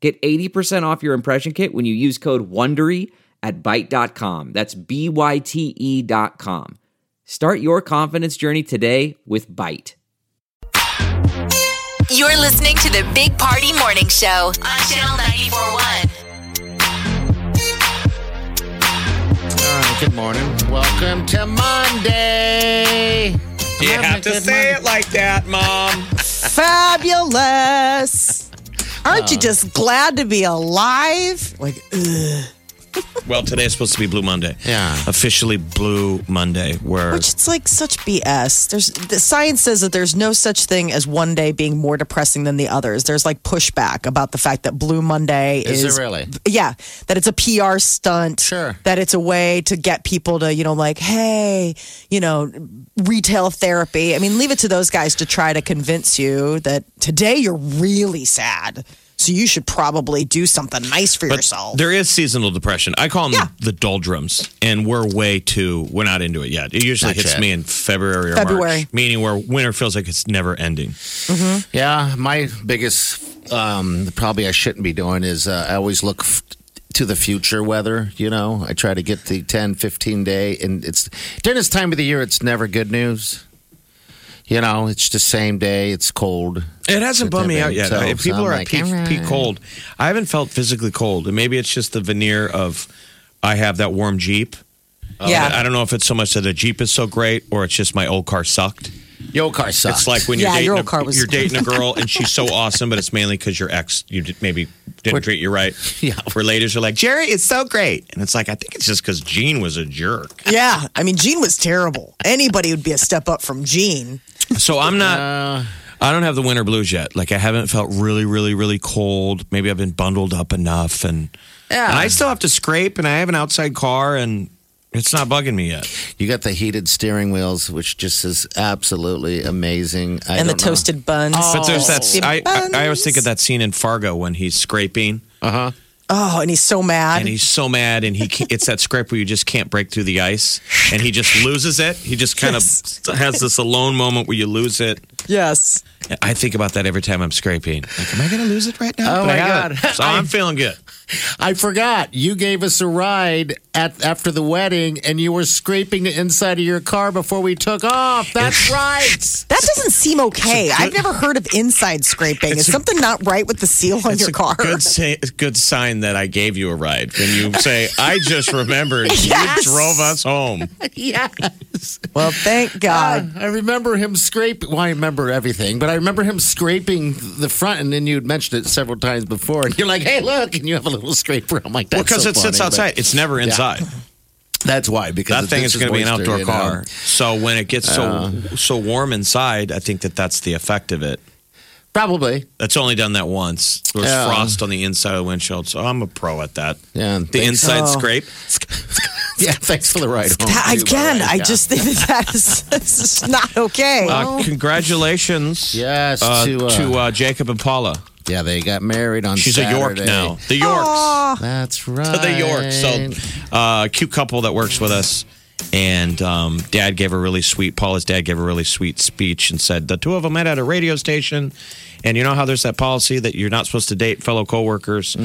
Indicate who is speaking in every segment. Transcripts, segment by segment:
Speaker 1: Get 80% off your impression kit when you use code WONDERY at Byte.com. That's B-Y-T-E dot com. Start your confidence journey today with Byte.
Speaker 2: You're listening to the Big Party Morning Show on Channel 941.
Speaker 3: All right, good morning. Welcome to Monday.
Speaker 4: You have to say it like that, Mom.
Speaker 5: Fabulous. Aren't you um, just glad to be alive? Like, ugh.
Speaker 4: Well, today's supposed to be Blue Monday.
Speaker 3: Yeah.
Speaker 4: Officially Blue Monday, where
Speaker 5: Which it's like such BS. There's the science says that there's no such thing as one day being more depressing than the others. There's like pushback about the fact that Blue Monday
Speaker 3: Is
Speaker 5: is,
Speaker 3: it really?
Speaker 5: Yeah, that it's a PR stunt.
Speaker 3: Sure.
Speaker 5: That it's a way to get people to, you know, like, hey, you know, retail therapy. I mean, leave it to those guys to try to convince you that today you're really sad. So you should probably do something nice for
Speaker 4: but
Speaker 5: yourself.
Speaker 4: there is seasonal depression. I call them
Speaker 5: Yeah.
Speaker 4: the, the doldrums, and we're way too. We're not into it yet. It usually
Speaker 3: Not
Speaker 4: hits
Speaker 3: yet.
Speaker 4: me in February or
Speaker 5: February.
Speaker 4: March, meaning where winter feels like it's never ending.
Speaker 3: Yeah, my biggest um, probably I shouldn't be doing is uh, I always look f- to the future weather. You know, I try to get the 10, 15 day, and it's during this time of the year. It's never good news. You know, it's the same day. It's cold.
Speaker 4: It hasn't bummed me out yet.
Speaker 3: So-
Speaker 4: if people
Speaker 3: I'm
Speaker 4: are
Speaker 3: like,
Speaker 4: at peak,
Speaker 3: all right.
Speaker 4: peak cold, I haven't felt physically cold, and maybe it's just the veneer of I have that warm Jeep.
Speaker 5: yeah.
Speaker 4: Uh, I don't know if it's so much that the Jeep is so great, or it's just my old car sucked.
Speaker 3: Your old car sucks.
Speaker 4: It's like when you're
Speaker 5: Yeah,
Speaker 4: dating
Speaker 5: your
Speaker 4: a,
Speaker 5: old car was-
Speaker 4: you're dating a girl and she's so awesome, but it's mainly because your ex you did, maybe didn't treat you right.
Speaker 3: Yeah.
Speaker 4: Where ladies are like, Jerry is so great, and it's like I think it's just because Gene was a jerk.
Speaker 5: Yeah, I mean, Gene was terrible. Anybody would be a step up from Gene.
Speaker 4: So I'm not.
Speaker 3: Uh,
Speaker 4: I don't have the winter blues yet. Like I haven't felt really, really, really cold. Maybe I've been bundled up enough, and
Speaker 3: Yeah.
Speaker 4: and I still have to scrape, and I have an outside car, and it's not bugging me yet.
Speaker 3: you got the heated steering wheels, which just is absolutely amazing. I
Speaker 5: and the
Speaker 3: don't know.
Speaker 5: toasted buns.
Speaker 4: But there's that. I, I I always think of that scene in Fargo when he's scraping.
Speaker 3: Uh-huh.
Speaker 5: Oh, and he's so mad.
Speaker 4: and he's so mad and he it's that scrape where you just can't break through the ice and he just loses it he just kind
Speaker 5: Yes.
Speaker 4: of has this alone moment where you lose it
Speaker 5: yes.
Speaker 4: i think about that every time i'm scraping like am i gonna lose it right now
Speaker 3: Oh,
Speaker 4: But
Speaker 3: my
Speaker 4: haven't.
Speaker 3: God.
Speaker 4: so i'm feeling good
Speaker 3: I forgot. You gave us a ride at after the wedding, and you were scraping the inside of your car before we took off. That's right.
Speaker 5: That doesn't seem okay. I've never heard of inside scraping. Is something not right with the seal on
Speaker 4: it's
Speaker 5: your
Speaker 4: a
Speaker 5: car?
Speaker 4: good, say, good sign that i gave you a ride when you say i just remembered
Speaker 5: Yes.
Speaker 4: you drove us home
Speaker 3: yes.
Speaker 5: well, thank God.
Speaker 3: Ah, I remember him scraping. Well, I remember everything, but I remember him scraping the front, and then you'd mentioned it several times before. And you're like, "Hey, look!" And you have a little scraper. I'm like, "That's
Speaker 4: well because
Speaker 3: so
Speaker 4: it sits outside
Speaker 3: but
Speaker 4: it's never inside
Speaker 3: That's why because
Speaker 4: that thing is going to be an outdoor
Speaker 3: you know?
Speaker 4: car so when it gets so uh. so warm inside i think that that's the effect of it
Speaker 3: Probably.
Speaker 4: That's only done that once. There's
Speaker 3: Yeah.
Speaker 4: frost on the inside of the windshield, so I'm a pro at that.
Speaker 3: Yeah.
Speaker 4: The
Speaker 3: thanks-
Speaker 4: inside
Speaker 5: Oh.
Speaker 4: scrape.
Speaker 3: Yeah. Thanks for the ride home.
Speaker 5: That-
Speaker 3: too, by the
Speaker 5: again,
Speaker 3: way.
Speaker 5: I
Speaker 3: Yeah.
Speaker 5: just think that that is, this is not okay.
Speaker 4: Uh, congratulations
Speaker 3: Yes,
Speaker 4: uh,
Speaker 3: to, uh,
Speaker 4: to uh, Jacob and Paula.
Speaker 3: Yeah, they got married on.
Speaker 4: She's a York
Speaker 3: Saturday.
Speaker 4: now. The Yorks.
Speaker 3: That's right.
Speaker 4: To the York. So, uh, cute couple that works with us. And um, dad gave a really sweet, Paula's dad gave a really sweet speech and said the two of them met at a radio station. And you know how there's that policy that you're not supposed to date fellow coworkers?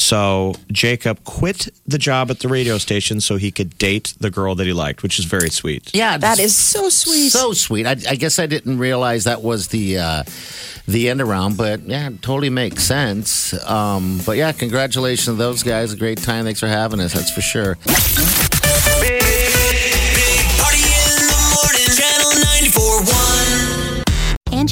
Speaker 4: So Jacob quit the job at the radio station so he could date the girl that he liked, which is very sweet.
Speaker 3: Yeah,
Speaker 5: that is so sweet.
Speaker 3: so sweet. I, I guess I didn't realize that was the uh, the end around, but yeah, it totally makes sense. Um, but yeah, congratulations to those guys. A great time. Thanks for having us. That's for sure.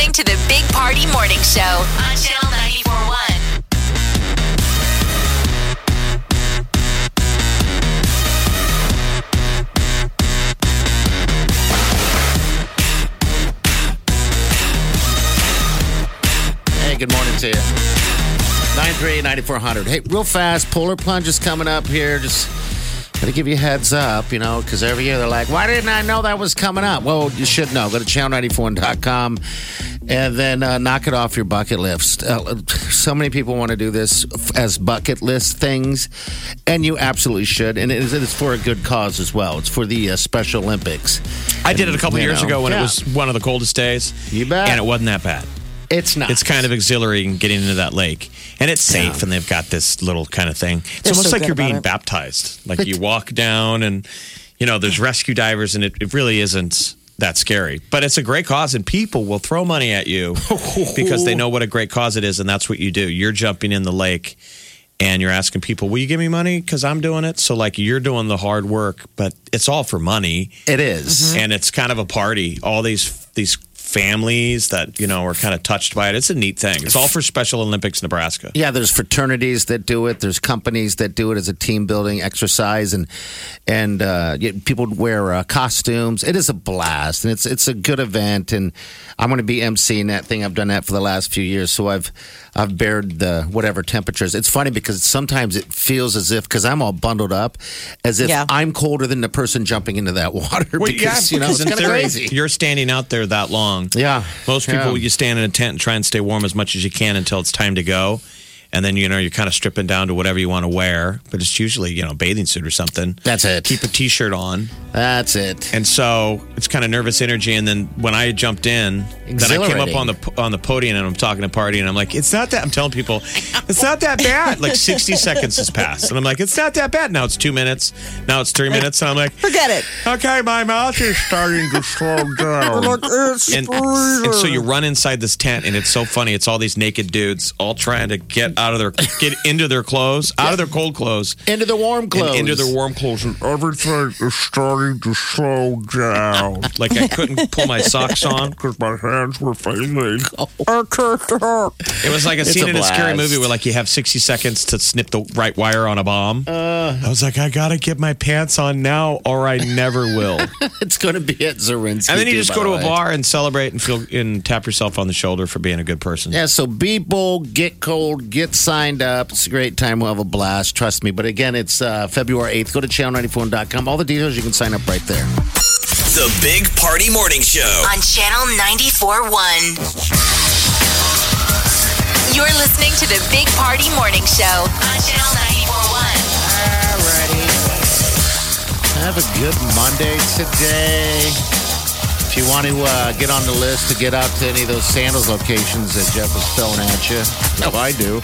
Speaker 2: Listening to the Big Party Morning Show on Channel 941.
Speaker 3: Hey, good morning to you. 938-9400. Hey, real fast, polar plunge is coming up here. Just gotta give you a heads up, you know, because every year they're like, why didn't I know that was coming up? Well, you should know. Go to channel94.com and then uh, knock it off your bucket list. Uh, so many people want to do this as bucket list things, and you absolutely should. And it is, it is for a good cause as well. It's for the uh, Special Olympics.
Speaker 4: I did it a couple years
Speaker 3: know,
Speaker 4: ago when
Speaker 3: yeah.
Speaker 4: it was one of the coldest days.
Speaker 3: You bet.
Speaker 4: And it wasn't that bad.
Speaker 3: It's not.
Speaker 4: It's kind of exhilarating getting into that lake. And it's safe, and they've got this little kind of thing. It's
Speaker 5: They're
Speaker 4: almost
Speaker 5: so
Speaker 4: like you're being
Speaker 5: it.
Speaker 4: baptized. Like you walk down, and, you know, there's rescue divers, and it, it really isn't that scary. But it's a great cause, and people will throw money at you because they know what a great cause it is, and that's what you do. You're jumping in the lake. And you're asking people, will you give me money? Because I'm doing it. So, like, you're doing the hard work, but it's all for money
Speaker 3: It is.
Speaker 4: and it's kind of a party. All these these families that you know are kind of touched by it. It's a neat thing. It's all for Special Olympics Nebraska.
Speaker 3: Yeah, there's fraternities that do it. There's companies that do it as a team building exercise, and and uh, people wear uh, costumes. It is a blast, and it's it's a good event. And I'm going to be emceeing that thing. I've done that for the last few years, so I've I've bared the whatever temperatures. It's funny because sometimes it feels as if because I'm all bundled up, as if
Speaker 5: Yeah.
Speaker 3: I'm colder than the person jumping into that water. because you know it's
Speaker 4: in
Speaker 3: kind of
Speaker 4: theory,
Speaker 3: crazy.
Speaker 4: You're standing out there that long.
Speaker 3: Yeah,
Speaker 4: Most people,
Speaker 3: Yeah.
Speaker 4: you stand in a tent and try and stay warm as much as you can until it's time to go. And then, you know, you're kind of stripping down to whatever you want to wear. But it's usually, you know, bathing suit or something.
Speaker 3: That's it.
Speaker 4: Keep a t shirt on.
Speaker 3: That's it.
Speaker 4: And so it's kind of nervous energy. And then when I jumped in, then I came up on the on the podium and I'm talking to party and I'm like, it's not that. I'm telling people, it's not that bad. Like 60 seconds has passed, and I'm like, it's not that bad. Now it's two minutes. Now it's three minutes, and I'm like,
Speaker 5: Forget it.
Speaker 4: okay, my mouth is starting to slow down. And, and so you run inside this tent, and it's so funny. It's all these naked dudes all trying to get out of their get into their clothes, out of their cold clothes,
Speaker 3: Into the warm clothes.
Speaker 4: and into their warm clothes. And everything is starting to slow down. Like I couldn't pull my socks on because my hands were failing. It was like a
Speaker 3: It's
Speaker 4: scene
Speaker 3: a
Speaker 4: in a scary movie where like you have 60 seconds to snip the right wire on a bomb.
Speaker 3: Uh.
Speaker 4: I was like, I gotta get my pants on now, or I never will.
Speaker 3: It's going to be at Zorinsky.
Speaker 4: and then you
Speaker 3: too,
Speaker 4: just go
Speaker 3: the
Speaker 4: to a
Speaker 3: way.
Speaker 4: bar and celebrate and feel and tap yourself on the shoulder for being a good person.
Speaker 3: Yeah, so be bold, get cold, get signed up. It's a great time. We'll have a blast. Trust me. But again, it's uh, February 8th. Go to channel94.com. All the details, you can sign up right there.
Speaker 6: The Big Party Morning Show.
Speaker 2: on Channel 94.1. You're listening to the Big Party Morning Show on Channel 94.1.
Speaker 3: Have a good Monday today. If you want to uh, get on the list to get out to any of those sandals locations that Jeff was throwing at you, no, I do.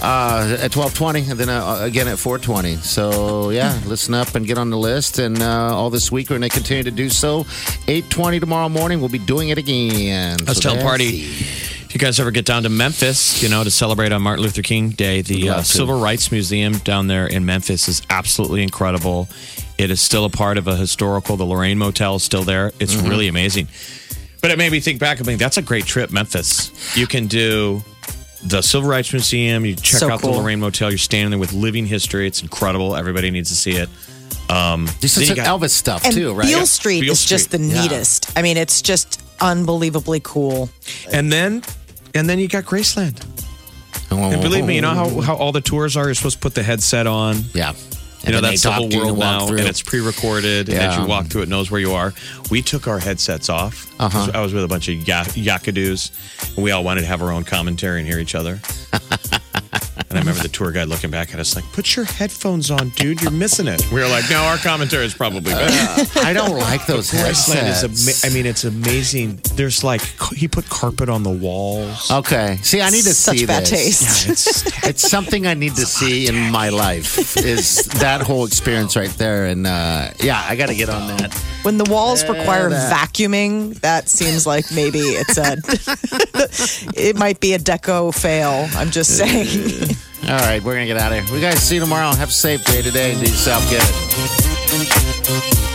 Speaker 3: Uh, at twelve twenty, and then uh, again at four twenty. So yeah, listen up and get on the list. And uh, all this week we're going to continue to do so. Eight twenty tomorrow morning, we'll be doing it again.
Speaker 4: Was
Speaker 3: So that's
Speaker 4: Party, if you guys ever get down to Memphis, you know, to celebrate on Martin Luther King Day, the uh. Civil Rights Museum down there in Memphis is absolutely incredible. It is still a part of a historical. The Lorraine Motel is still there. It's
Speaker 3: Mm-hmm.
Speaker 4: really amazing. But it made me think back. I mean, that's a great trip, Memphis. You can do the Civil Rights Museum. You check
Speaker 5: So
Speaker 4: out
Speaker 5: cool.
Speaker 4: the Lorraine Motel. You're standing there with living history. It's incredible. Everybody needs to see it. Um,
Speaker 3: This
Speaker 4: then
Speaker 3: is
Speaker 4: you got-
Speaker 3: Elvis stuff
Speaker 5: And
Speaker 3: too, right?
Speaker 5: Beale Street
Speaker 4: Beale
Speaker 5: is just the
Speaker 4: Street,
Speaker 3: yeah.
Speaker 5: neatest. I mean, it's just unbelievably cool.
Speaker 4: and then, and then you got Graceland. And believe me, you know how, how all the tours are? You're supposed to put the headset on.
Speaker 3: Yeah.
Speaker 4: You know, that's the whole world now,
Speaker 3: through.
Speaker 4: and it's pre-recorded. And as you walk through, it knows where you are. We took our headsets off.
Speaker 3: Uh-huh.
Speaker 4: I was with a bunch of ya- yakadoos, and we all wanted to have our own commentary and hear each other. and I remember the tour guide looking back at us like, "Put your headphones on, dude. You're missing it." We were like, "No, our commentary is probably better."
Speaker 3: I don't like those
Speaker 4: Graceland is
Speaker 3: headsets.
Speaker 4: ama- I mean, it's amazing. There's like he put carpet on the walls.
Speaker 3: Okay. See, I need to
Speaker 5: Such
Speaker 3: see
Speaker 5: bad
Speaker 3: this.
Speaker 5: taste.
Speaker 4: It's
Speaker 3: It's something I need to see in my life. Is that whole experience right there? And uh, yeah, I got to get on that.
Speaker 5: When the walls require vacuuming, that seems like maybe it's a it might be a deco fail. I'm just saying.
Speaker 3: All right, we're gonna get out of here. We guys see you tomorrow. Have a safe day today. Do yourself good.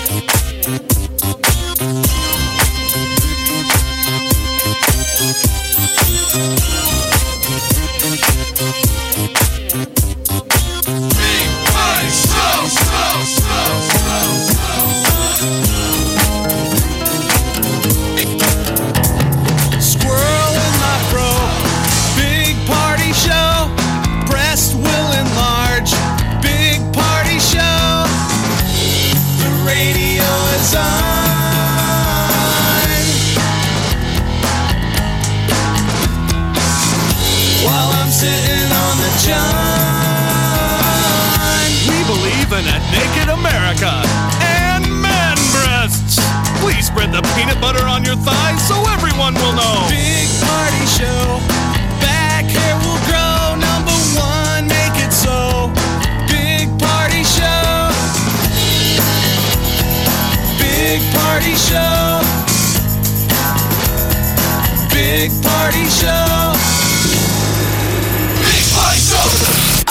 Speaker 7: On your thighs so everyone will know. Big party show. Back hair will grow. Number one, make it so. Big party show. Big party show. Big party show. Big party show.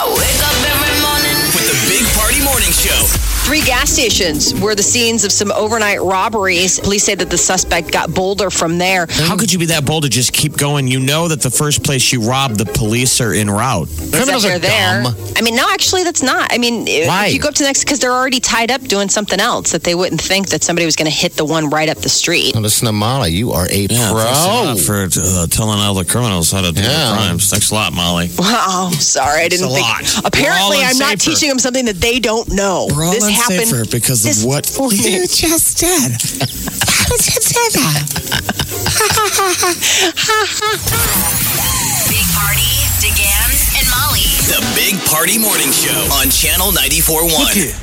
Speaker 2: I wake up every morning.
Speaker 6: With the Big Party Morning Show.
Speaker 8: Three gas stations were the scenes of some overnight robberies. Police say that the suspect got bolder from there.
Speaker 4: How could you be that bold to just keep going? You know that the first place you robbed, the police are en route.
Speaker 8: Except they're there. I mean, no, actually, that's not. I mean, if-
Speaker 4: Why?
Speaker 8: if you go up to the next, because they're already tied up doing something else, that they wouldn't think that somebody was going to hit the one right up the street.
Speaker 3: Now, listen to Molly. You are a
Speaker 4: Yeah,
Speaker 3: pro.
Speaker 4: thanks for uh, telling all the criminals how to do
Speaker 3: Yeah.
Speaker 4: their crimes. Thanks a lot, Molly.
Speaker 8: Wow, sorry, I didn't
Speaker 4: a
Speaker 8: think.
Speaker 4: lot.
Speaker 8: Apparently, I'm not teaching them something that they don't know.
Speaker 4: We're
Speaker 8: this happened
Speaker 4: unsafer because
Speaker 8: this
Speaker 4: of what
Speaker 8: morning.
Speaker 4: you just did. How did you do that?
Speaker 2: Big Party, DeGan, and Molly.
Speaker 6: The Big Party Morning Show on Channel 94.1.